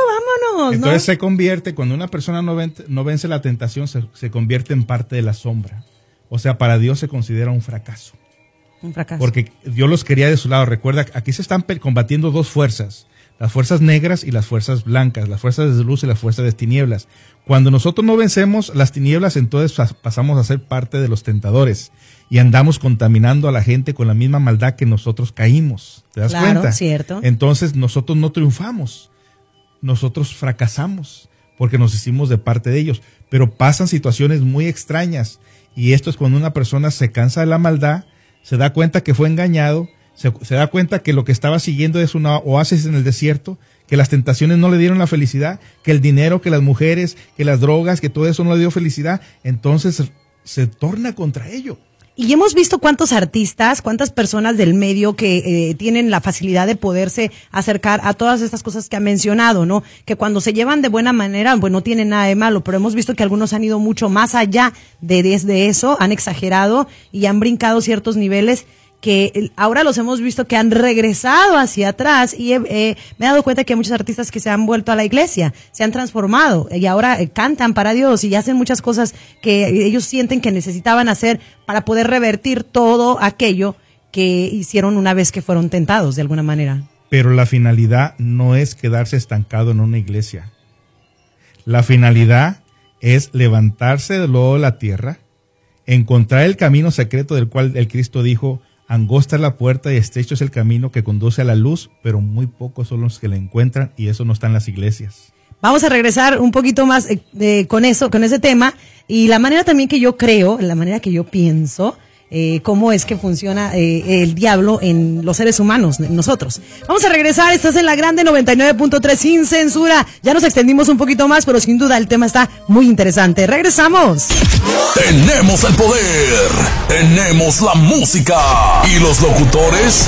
vámonos. Entonces se convierte, cuando una persona no, no vence la tentación, se, convierte en parte de la sombra. O sea, para Dios se considera un fracaso. Un fracaso. Porque Dios los quería de su lado. Recuerda, aquí se están combatiendo dos fuerzas. Las fuerzas negras y las fuerzas blancas, las fuerzas de luz y las fuerzas de tinieblas. Cuando nosotros no vencemos las tinieblas, entonces pasamos a ser parte de los tentadores y andamos contaminando a la gente con la misma maldad que nosotros caímos. ¿Te das claro, cuenta? cierto. Entonces nosotros no triunfamos, nosotros fracasamos porque nos hicimos de parte de ellos. pero pasan situaciones muy extrañas. Y esto es cuando una persona se cansa de la maldad, se da cuenta que fue engañado, se, se da cuenta que lo que estaba siguiendo es una oasis en el desierto, que las tentaciones no le dieron la felicidad, que el dinero, que las mujeres, que las drogas, que todo eso no le dio felicidad, entonces se torna contra ello. Y hemos visto cuántos artistas, cuántas personas del medio que eh, tienen la facilidad de poderse acercar a todas estas cosas que ha mencionado, ¿no? Que cuando se llevan de buena manera, pues no tienen nada de malo, pero hemos visto que algunos han ido mucho más allá de desde eso, han exagerado y han brincado ciertos niveles que ahora los hemos visto que han regresado hacia atrás y me he dado cuenta que hay muchos artistas que se han vuelto a la iglesia, se han transformado y ahora eh, cantan para Dios y hacen muchas cosas que ellos sienten que necesitaban hacer para poder revertir todo aquello que hicieron una vez que fueron tentados de alguna manera. Pero la finalidad no es quedarse estancado en una iglesia. La finalidad es levantarse de luego de la tierra, encontrar el camino secreto del cual el Cristo dijo, Angosta es la puerta y estrecho es el camino que conduce a la luz, pero muy pocos son los que la encuentran y eso no está en las iglesias. Vamos a regresar un poquito más eh, con eso, con ese tema y la manera también que yo creo, la manera que yo pienso eh, cómo es que funciona eh, el diablo en los seres humanos, en nosotros. Vamos a regresar, estás en la grande 99.3 sin censura. Ya nos extendimos un poquito más, pero sin duda el tema está muy interesante. Regresamos. Tenemos el poder, tenemos la música y los locutores.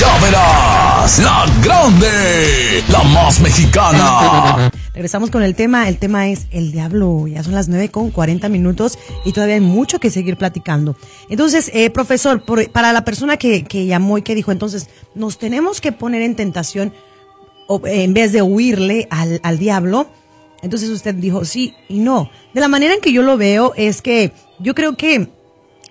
Ya verás, la grande, la más mexicana. Regresamos con el tema. El tema es el diablo. Ya son las 9 con 40 minutos y todavía hay mucho que seguir platicando. Entonces, eh, profesor, para la persona que, llamó y que dijo, entonces, nos tenemos que poner en tentación en vez de huirle al, al diablo. Entonces usted dijo sí y no. De la manera en que yo lo veo es que yo creo que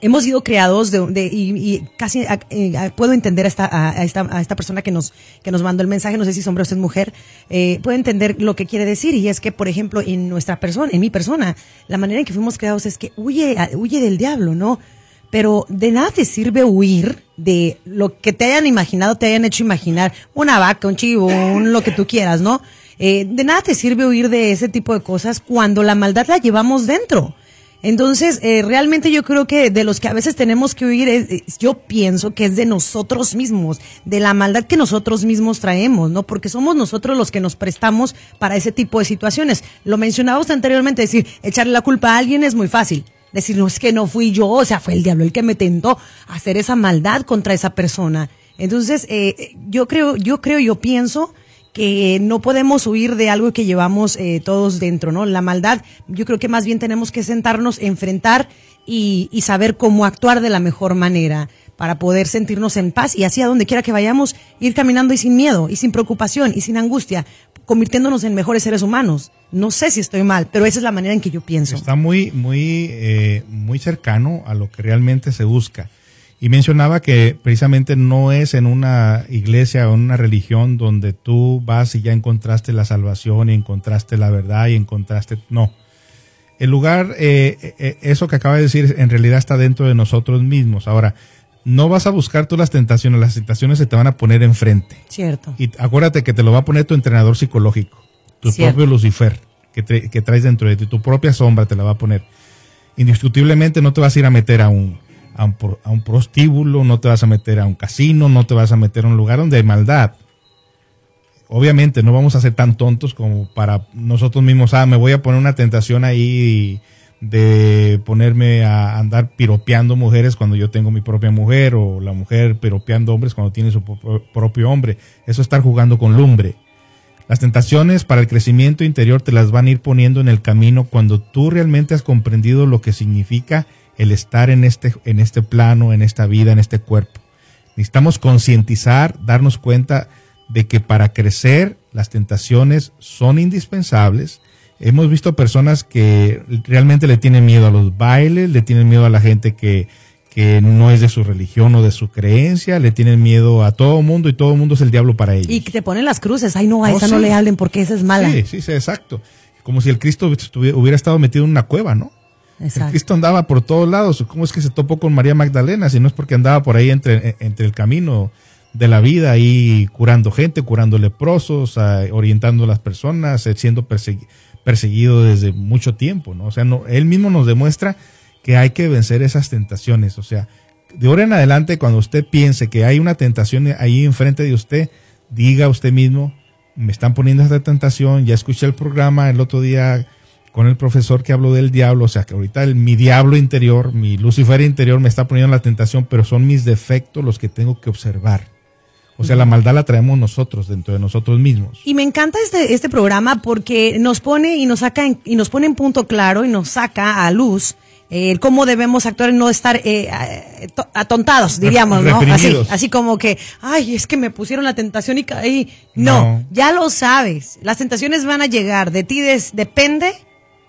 hemos sido creados de, y, casi eh, puedo entender a esta, a, esta, a esta persona que nos, que nos mandó el mensaje, no sé si es hombre o es mujer, eh, puedo entender lo que quiere decir y es que, por ejemplo, en nuestra persona, en mi persona, la manera en que fuimos creados es que huye, huye del diablo, ¿no? Pero de nada te sirve huir de lo que te hayan imaginado, te hayan hecho imaginar, una vaca, un chivo, un lo que tú quieras, ¿no? Eh, de nada te sirve huir de ese tipo de cosas cuando la maldad la llevamos dentro. Entonces, eh, realmente yo creo que de los que a veces tenemos que huir, yo pienso que es de nosotros mismos, de la maldad que nosotros mismos traemos, ¿no? Porque somos nosotros los que nos prestamos para ese tipo de situaciones. Lo mencionabas anteriormente, decir, echarle la culpa a alguien es muy fácil. Decir, no es que no fui yo, o sea, fue el diablo el que me tentó hacer esa maldad contra esa persona. Entonces, eh, yo creo, yo creo, yo pienso que no podemos huir de algo que llevamos eh, todos dentro, ¿no? La maldad, yo creo que más bien tenemos que sentarnos, enfrentar y, y saber cómo actuar de la mejor manera para poder sentirnos en paz y así a donde quiera que vayamos, ir caminando y sin miedo, y sin preocupación, y sin angustia, convirtiéndonos en mejores seres humanos. No sé si estoy mal, pero esa es la manera en que yo pienso. Está muy, muy, eh, muy cercano a lo que realmente se busca. Y mencionaba que precisamente no es en una iglesia o en una religión donde tú vas y ya encontraste la salvación y encontraste la verdad y encontraste... No. El lugar, eh, eh, eh, eso que acaba de decir, en realidad está dentro de nosotros mismos. Ahora, no vas a buscar tú las tentaciones, las tentaciones se te van a poner enfrente. Cierto. Y acuérdate que te lo va a poner tu entrenador psicológico, tu propio Lucifer, que, que traes dentro de ti, tu propia sombra te la va a poner. Indiscutiblemente no te vas a ir a meter a un, a un, prostíbulo, no te vas a meter a un casino, no te vas a meter a un lugar donde hay maldad. Obviamente no vamos a ser tan tontos como para nosotros mismos, ah, me voy a poner una tentación ahí de ponerme a andar piropeando mujeres cuando yo tengo mi propia mujer o la mujer piropeando hombres cuando tiene su propio hombre. Eso es estar jugando con lumbre. Las tentaciones para el crecimiento interior te las van a ir poniendo en el camino cuando tú realmente has comprendido lo que significa el estar en este, en este plano, en esta vida, en este cuerpo. Necesitamos concientizar, darnos cuenta de que para crecer las tentaciones son indispensables. Hemos visto personas que realmente le tienen miedo a los bailes, le tienen miedo a la gente que, que no es de su religión o de su creencia, le tienen miedo a todo el mundo y todo el mundo es el diablo para ellos. Y que te ponen las cruces, ay no, a oh, esa no le hablen porque esa es mala. Sí, sí, sí, exacto. Como si el Cristo hubiera estado metido en una cueva, ¿no? Cristo andaba por todos lados. ¿Cómo es que se topó con María Magdalena? Si no es porque andaba por ahí entre, entre el camino de la vida, ahí curando gente, curando leprosos, orientando a las personas, eh, siendo perseguido desde mucho tiempo, ¿no? O sea, no, él mismo nos demuestra que hay que vencer esas tentaciones. O sea, de ahora en adelante, cuando usted piense que hay una tentación ahí enfrente de usted, diga usted mismo, me están poniendo esta tentación, ya escuché el programa el otro día con el profesor que habló del diablo, o sea que ahorita el, mi diablo interior, mi Lucifer interior me está poniendo la tentación, pero son mis defectos los que tengo que observar. O sea, la maldad la traemos nosotros, dentro de nosotros mismos. Y me encanta este, este programa porque nos pone y nos saca en, y nos pone en punto claro y nos saca a luz eh, cómo debemos actuar y no estar eh, atontados, diríamos, ¿no? Así, así como que, ay, es que me pusieron la tentación y caí. No, ya lo sabes. Las tentaciones van a llegar. De ti depende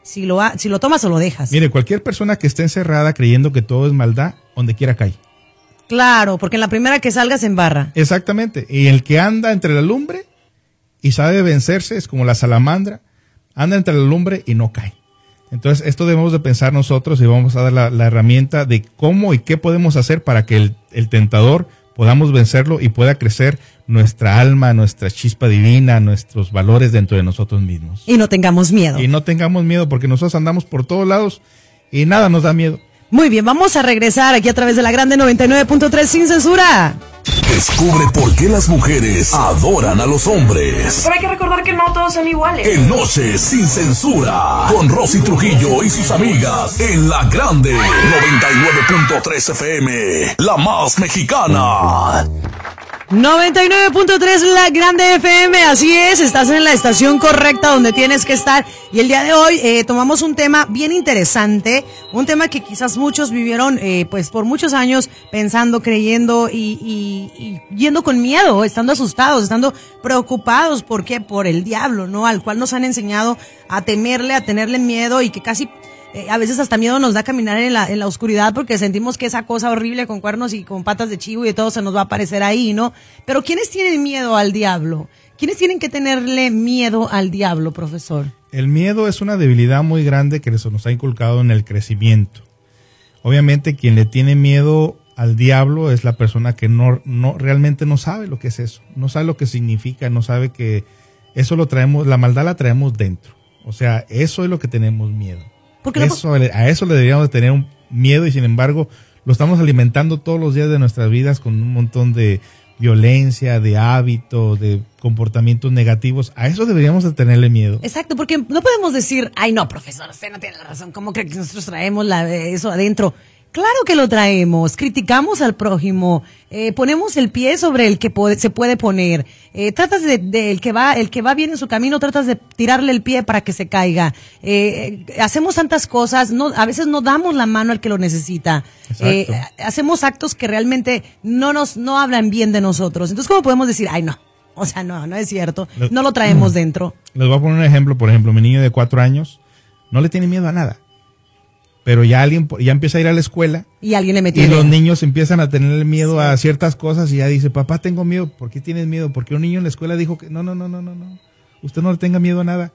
si lo, si lo tomas o lo dejas. Mire, cualquier persona que esté encerrada creyendo que todo es maldad, donde quiera cae. Claro, porque en la primera que salgas en barra. Exactamente. Y el que anda entre la lumbre y sabe vencerse es como la salamandra, anda entre la lumbre y no cae. Entonces, esto debemos de pensar nosotros y vamos a dar la, herramienta de cómo y qué podemos hacer para que el, el, tentador podamos vencerlo y pueda crecer nuestra alma, nuestra chispa divina, nuestros valores dentro de nosotros mismos. Y no tengamos miedo. Y no tengamos miedo porque nosotros andamos por todos lados y nada nos da miedo. Muy bien, vamos a regresar aquí a través de la grande 99.3 sin censura. Descubre por qué las mujeres adoran a los hombres. Pero hay que recordar que no todos son iguales. En Noche sin censura, con Rosy Trujillo y sus amigas, en la grande 99.3 FM, la más mexicana. 99.3 La Grande FM, así es, estás en la estación correcta donde tienes que estar. Y el día de hoy eh, tomamos un tema bien interesante, un tema que quizás muchos vivieron eh, pues por muchos años pensando, creyendo y, y, yendo con miedo, estando asustados, estando preocupados, ¿por qué? Por el diablo, ¿no? Al cual nos han enseñado a temerle, a tenerle miedo y que casi eh, a veces hasta miedo nos da caminar en la, en la oscuridad porque sentimos que esa cosa horrible con cuernos y con patas de chivo y todo se nos va a aparecer ahí, ¿no? Pero ¿quiénes tienen miedo al diablo? ¿Quiénes tienen que tenerle miedo al diablo, profesor? El miedo es una debilidad muy grande que se nos ha inculcado en el crecimiento. Obviamente quien le tiene miedo al diablo es la persona que no, no realmente no sabe lo que es eso, no sabe lo que significa, no sabe que eso lo traemos, la maldad la traemos dentro. O sea, eso es lo que tenemos miedo eso, a eso le deberíamos tener un miedo y sin embargo lo estamos alimentando todos los días de nuestras vidas con un montón de violencia, de hábitos, de comportamientos negativos. A eso deberíamos de tenerle miedo. Exacto, porque no podemos decir, ay no, profesor, usted no tiene la razón, ¿cómo cree que nosotros traemos la, eso adentro? Claro que lo traemos, criticamos al prójimo, eh, ponemos el pie sobre el que se puede poner, eh, tratas de, el que va el que va bien en su camino, tratas de tirarle el pie para que se caiga. Eh, hacemos tantas cosas, no, a veces no damos la mano al que lo necesita. hacemos actos que realmente no nos no hablan bien de nosotros. Entonces, ¿cómo podemos decir, ay no? O sea, no, no es cierto, no lo traemos dentro. Les voy a poner un ejemplo, por ejemplo, mi niño de cuatro años no le tiene miedo a nada pero ya alguien ya empieza a ir a la escuela y alguien le metió y los niños empiezan a tener miedo a ciertas cosas y ya dice papá tengo miedo ¿por qué tienes miedo? porque un niño en la escuela dijo que no no no no no no usted no le tenga miedo a nada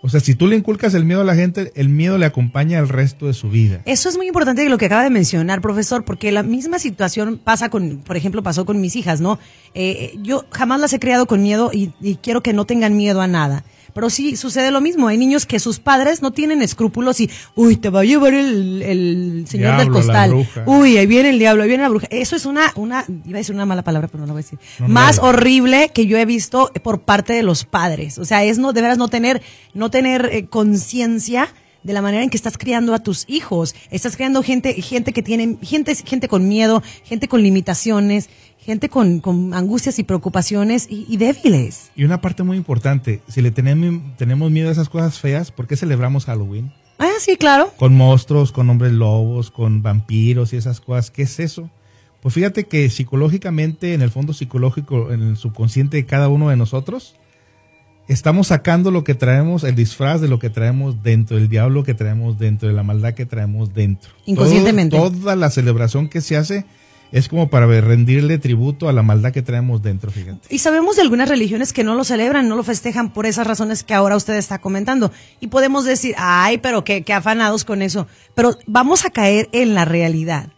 o sea, si tú le inculcas el miedo a la gente, el miedo le acompaña el resto de su vida. Eso es muy importante lo que acaba de mencionar, profesor, porque la misma situación pasa con, por ejemplo, pasó con mis hijas, ¿no? Eh, yo jamás las he criado con miedo y quiero que no tengan miedo a nada. Pero sí sucede lo mismo. Hay niños que sus padres no tienen escrúpulos y, uy, te va a llevar el, señor del costal. Uy, ahí viene el diablo, ahí viene la bruja. Eso es una, una, iba a decir una mala palabra, pero no lo voy a decir. Más horrible que yo he visto por parte de los padres. O sea, es no, de veras no tener, no tener eh, conciencia de la manera en que estás criando a tus hijos. Estás criando gente, gente que tiene, gente, gente con miedo, gente con limitaciones, gente con, con angustias y preocupaciones y, débiles. Y una parte muy importante, si le tenemos, tenemos miedo a esas cosas feas, ¿por qué celebramos Halloween? Ah, sí, claro. Con monstruos, con hombres lobos, con vampiros y esas cosas. ¿Qué es eso? Pues fíjate que psicológicamente, en el fondo psicológico, en el subconsciente de cada uno de nosotros, estamos sacando lo que traemos, el disfraz de lo que traemos dentro, el diablo que traemos dentro, de la maldad que traemos dentro. Inconscientemente. toda la celebración que se hace es como para rendirle tributo a la maldad que traemos dentro, fíjate. Y sabemos de algunas religiones que no lo celebran, no lo festejan por esas razones que ahora usted está comentando. Y podemos decir, ay, pero qué, qué afanados con eso. Pero vamos a caer en la realidad.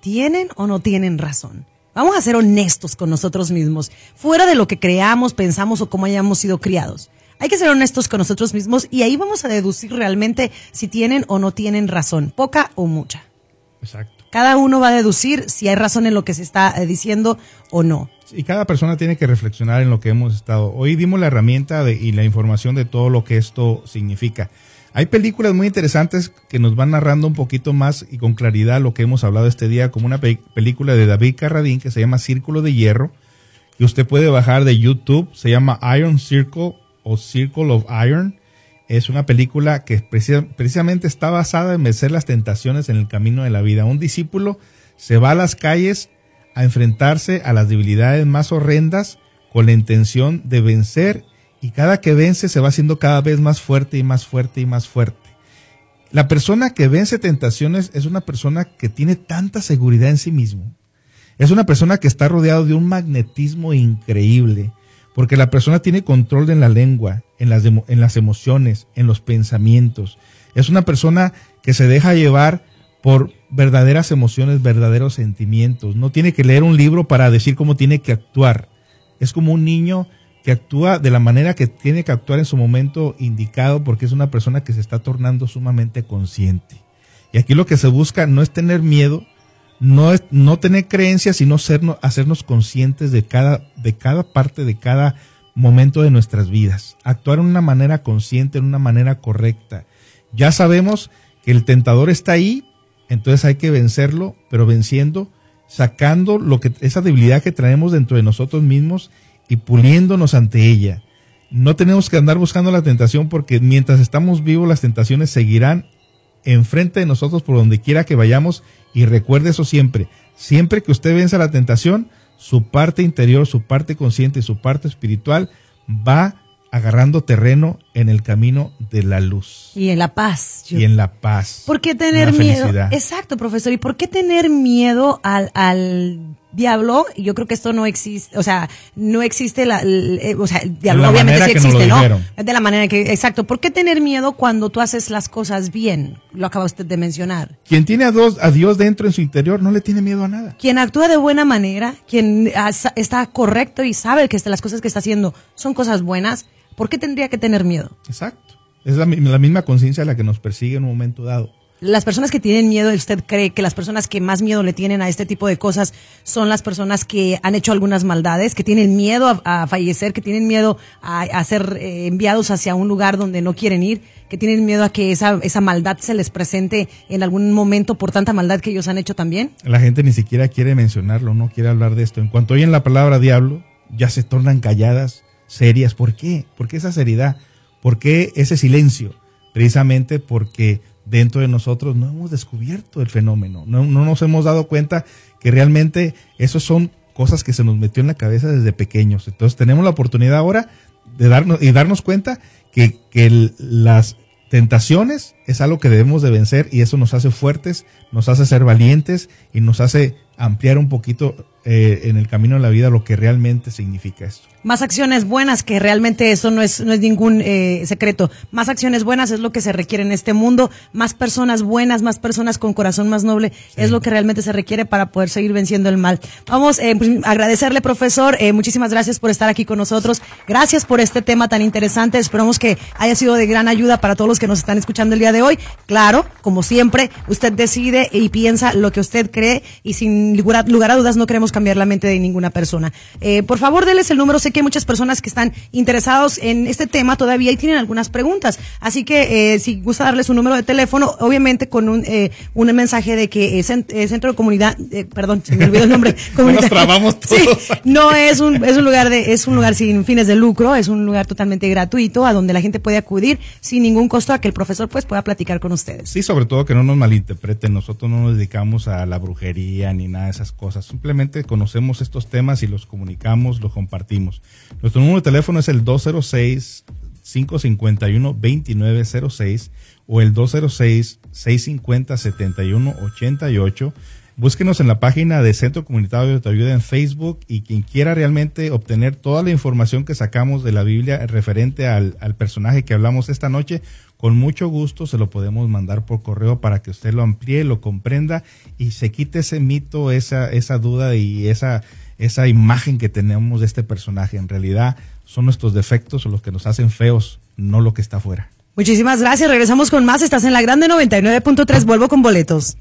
¿Tienen o no tienen razón? Vamos a ser honestos con nosotros mismos, fuera de lo que creamos, pensamos o cómo hayamos sido criados. Hay que ser honestos con nosotros mismos y ahí vamos a deducir realmente si tienen o no tienen razón, poca o mucha. Exacto. Cada uno va a deducir si hay razón en lo que se está eh, diciendo o no. Y cada persona tiene que reflexionar en lo que hemos estado. Hoy dimos la herramienta y la información de todo lo que esto significa. Hay películas muy interesantes que nos van narrando un poquito más y con claridad lo que hemos hablado este día, como una película de David Carradine que se llama Círculo de Hierro, que usted puede bajar de YouTube, se llama Iron Circle o Circle of Iron. Es una película que precisamente está basada en vencer las tentaciones en el camino de la vida. Un discípulo se va a las calles a enfrentarse a las debilidades más horrendas con la intención de vencer y cada que vence se va haciendo cada vez más fuerte y más fuerte y más fuerte. La persona que vence tentaciones es una persona que tiene tanta seguridad en sí mismo. Es una persona que está rodeado de un magnetismo increíble, porque la persona tiene control en la lengua, en las, emociones, en los pensamientos. Es una persona que se deja llevar por verdaderas emociones, verdaderos sentimientos. No tiene que leer un libro para decir cómo tiene que actuar. Es como un niño que actúa de la manera que tiene que actuar en su momento indicado porque es una persona que se está tornando sumamente consciente. Y aquí lo que se busca no es tener miedo, no es no tener creencias, sino hacernos conscientes de cada, de cada parte, de cada momento de nuestras vidas. Actuar de una manera consciente, en una manera correcta. Ya sabemos que el tentador está ahí, entonces hay que vencerlo, pero venciendo, sacando lo que, esa debilidad que traemos dentro de nosotros mismos y puliéndonos ante ella. No tenemos que andar buscando la tentación porque mientras estamos vivos las tentaciones seguirán enfrente de nosotros por donde quiera que vayamos y recuerde eso siempre. Siempre que usted venza la tentación, su parte interior, su parte consciente y su parte espiritual va agarrando terreno en el camino de la luz. Y en la paz. Y en la paz. ¿Por qué tener miedo? Exacto, profesor. ¿Y por qué tener miedo al, al diablo, yo creo que esto no existe, o sea, no existe la, eh, o sea, el diablo obviamente sí existe, ¿no? De la manera que, exacto. ¿Por qué tener miedo cuando tú haces las cosas bien? Lo acaba usted de mencionar. Quien tiene a, dos, a Dios dentro en su interior no le tiene miedo a nada. Quien actúa de buena manera, quien está correcto y sabe que las cosas que está haciendo son cosas buenas, ¿por qué tendría que tener miedo? Exacto. Es la, la misma conciencia la que nos persigue en un momento dado las personas que tienen miedo, ¿usted cree que las personas que más miedo le tienen a este tipo de cosas son las personas que han hecho algunas maldades, que tienen miedo a, fallecer, que tienen miedo a, ser eh, enviados hacia un lugar donde no quieren ir, que tienen miedo a que esa, esa maldad se les presente en algún momento por tanta maldad que ellos han hecho también? La gente ni siquiera quiere mencionarlo, no quiere hablar de esto. En cuanto oyen la palabra diablo, ya se tornan calladas, serias. ¿Por qué? ¿Por qué esa seriedad? ¿Por qué ese silencio? Precisamente porque dentro de nosotros no hemos descubierto el fenómeno, no, nos hemos dado cuenta que realmente eso son cosas que se nos metió en la cabeza desde pequeños. Entonces tenemos la oportunidad ahora de darnos y darnos cuenta que, que las tentaciones es algo que debemos de vencer y eso nos hace fuertes, nos hace ser valientes y nos hace ampliar un poquito eh, en el camino de la vida lo que realmente significa esto. Más acciones buenas, que realmente eso no es, no es ningún eh, secreto. Más acciones buenas es lo que se requiere en este mundo. Más personas buenas, más personas con corazón más noble es lo que realmente se requiere para poder seguir venciendo el mal. Vamos eh, pues, agradecerle, profesor. Eh, muchísimas gracias por estar aquí con nosotros. Gracias por este tema tan interesante. Esperamos que haya sido de gran ayuda para todos los que nos están escuchando el día de hoy. Claro, como siempre, usted decide y piensa lo que usted cree y sin lugar, lugar a dudas no queremos cambiar la mente de ninguna persona. Eh, por favor, déles el número. Que hay muchas personas que están interesados en este tema todavía y tienen algunas preguntas. Así que eh, si gusta darles un número de teléfono, obviamente con un, eh, un mensaje de que es Centro de Comunidad, perdón, se me olvidó el nombre. Nos trabamos todos. Sí, no es un, es un lugar de, es un lugar sin fines de lucro, es un lugar totalmente gratuito a donde la gente puede acudir sin ningún costo a que el profesor pues pueda platicar con ustedes. Sí, sobre todo que no nos malinterpreten. Nosotros no nos dedicamos a la brujería ni nada de esas cosas. Simplemente conocemos estos temas y los comunicamos, los compartimos. Nuestro número de teléfono es el 206-551-2906 o el 206-650-7188. Búsquenos en la página de Centro Comunitario de Ayuda en Facebook y quien quiera realmente obtener toda la información que sacamos de la Biblia referente al, al personaje que hablamos esta noche, con mucho gusto se lo podemos mandar por correo para que usted lo amplíe, lo comprenda y se quite ese mito, esa, esa duda y esa esa imagen que tenemos de este personaje. En realidad son nuestros defectos los que nos hacen feos, no lo que está afuera. Muchísimas gracias. Regresamos con más. Estás en la grande 99.3. Vuelvo con boletos.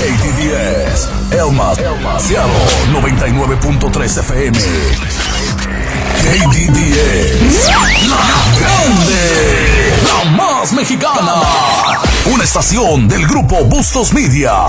KDDS, El Más, El Demasiado, 99.3 FM. KDDS, la grande, la más mexicana. Una estación del grupo Bustos Media.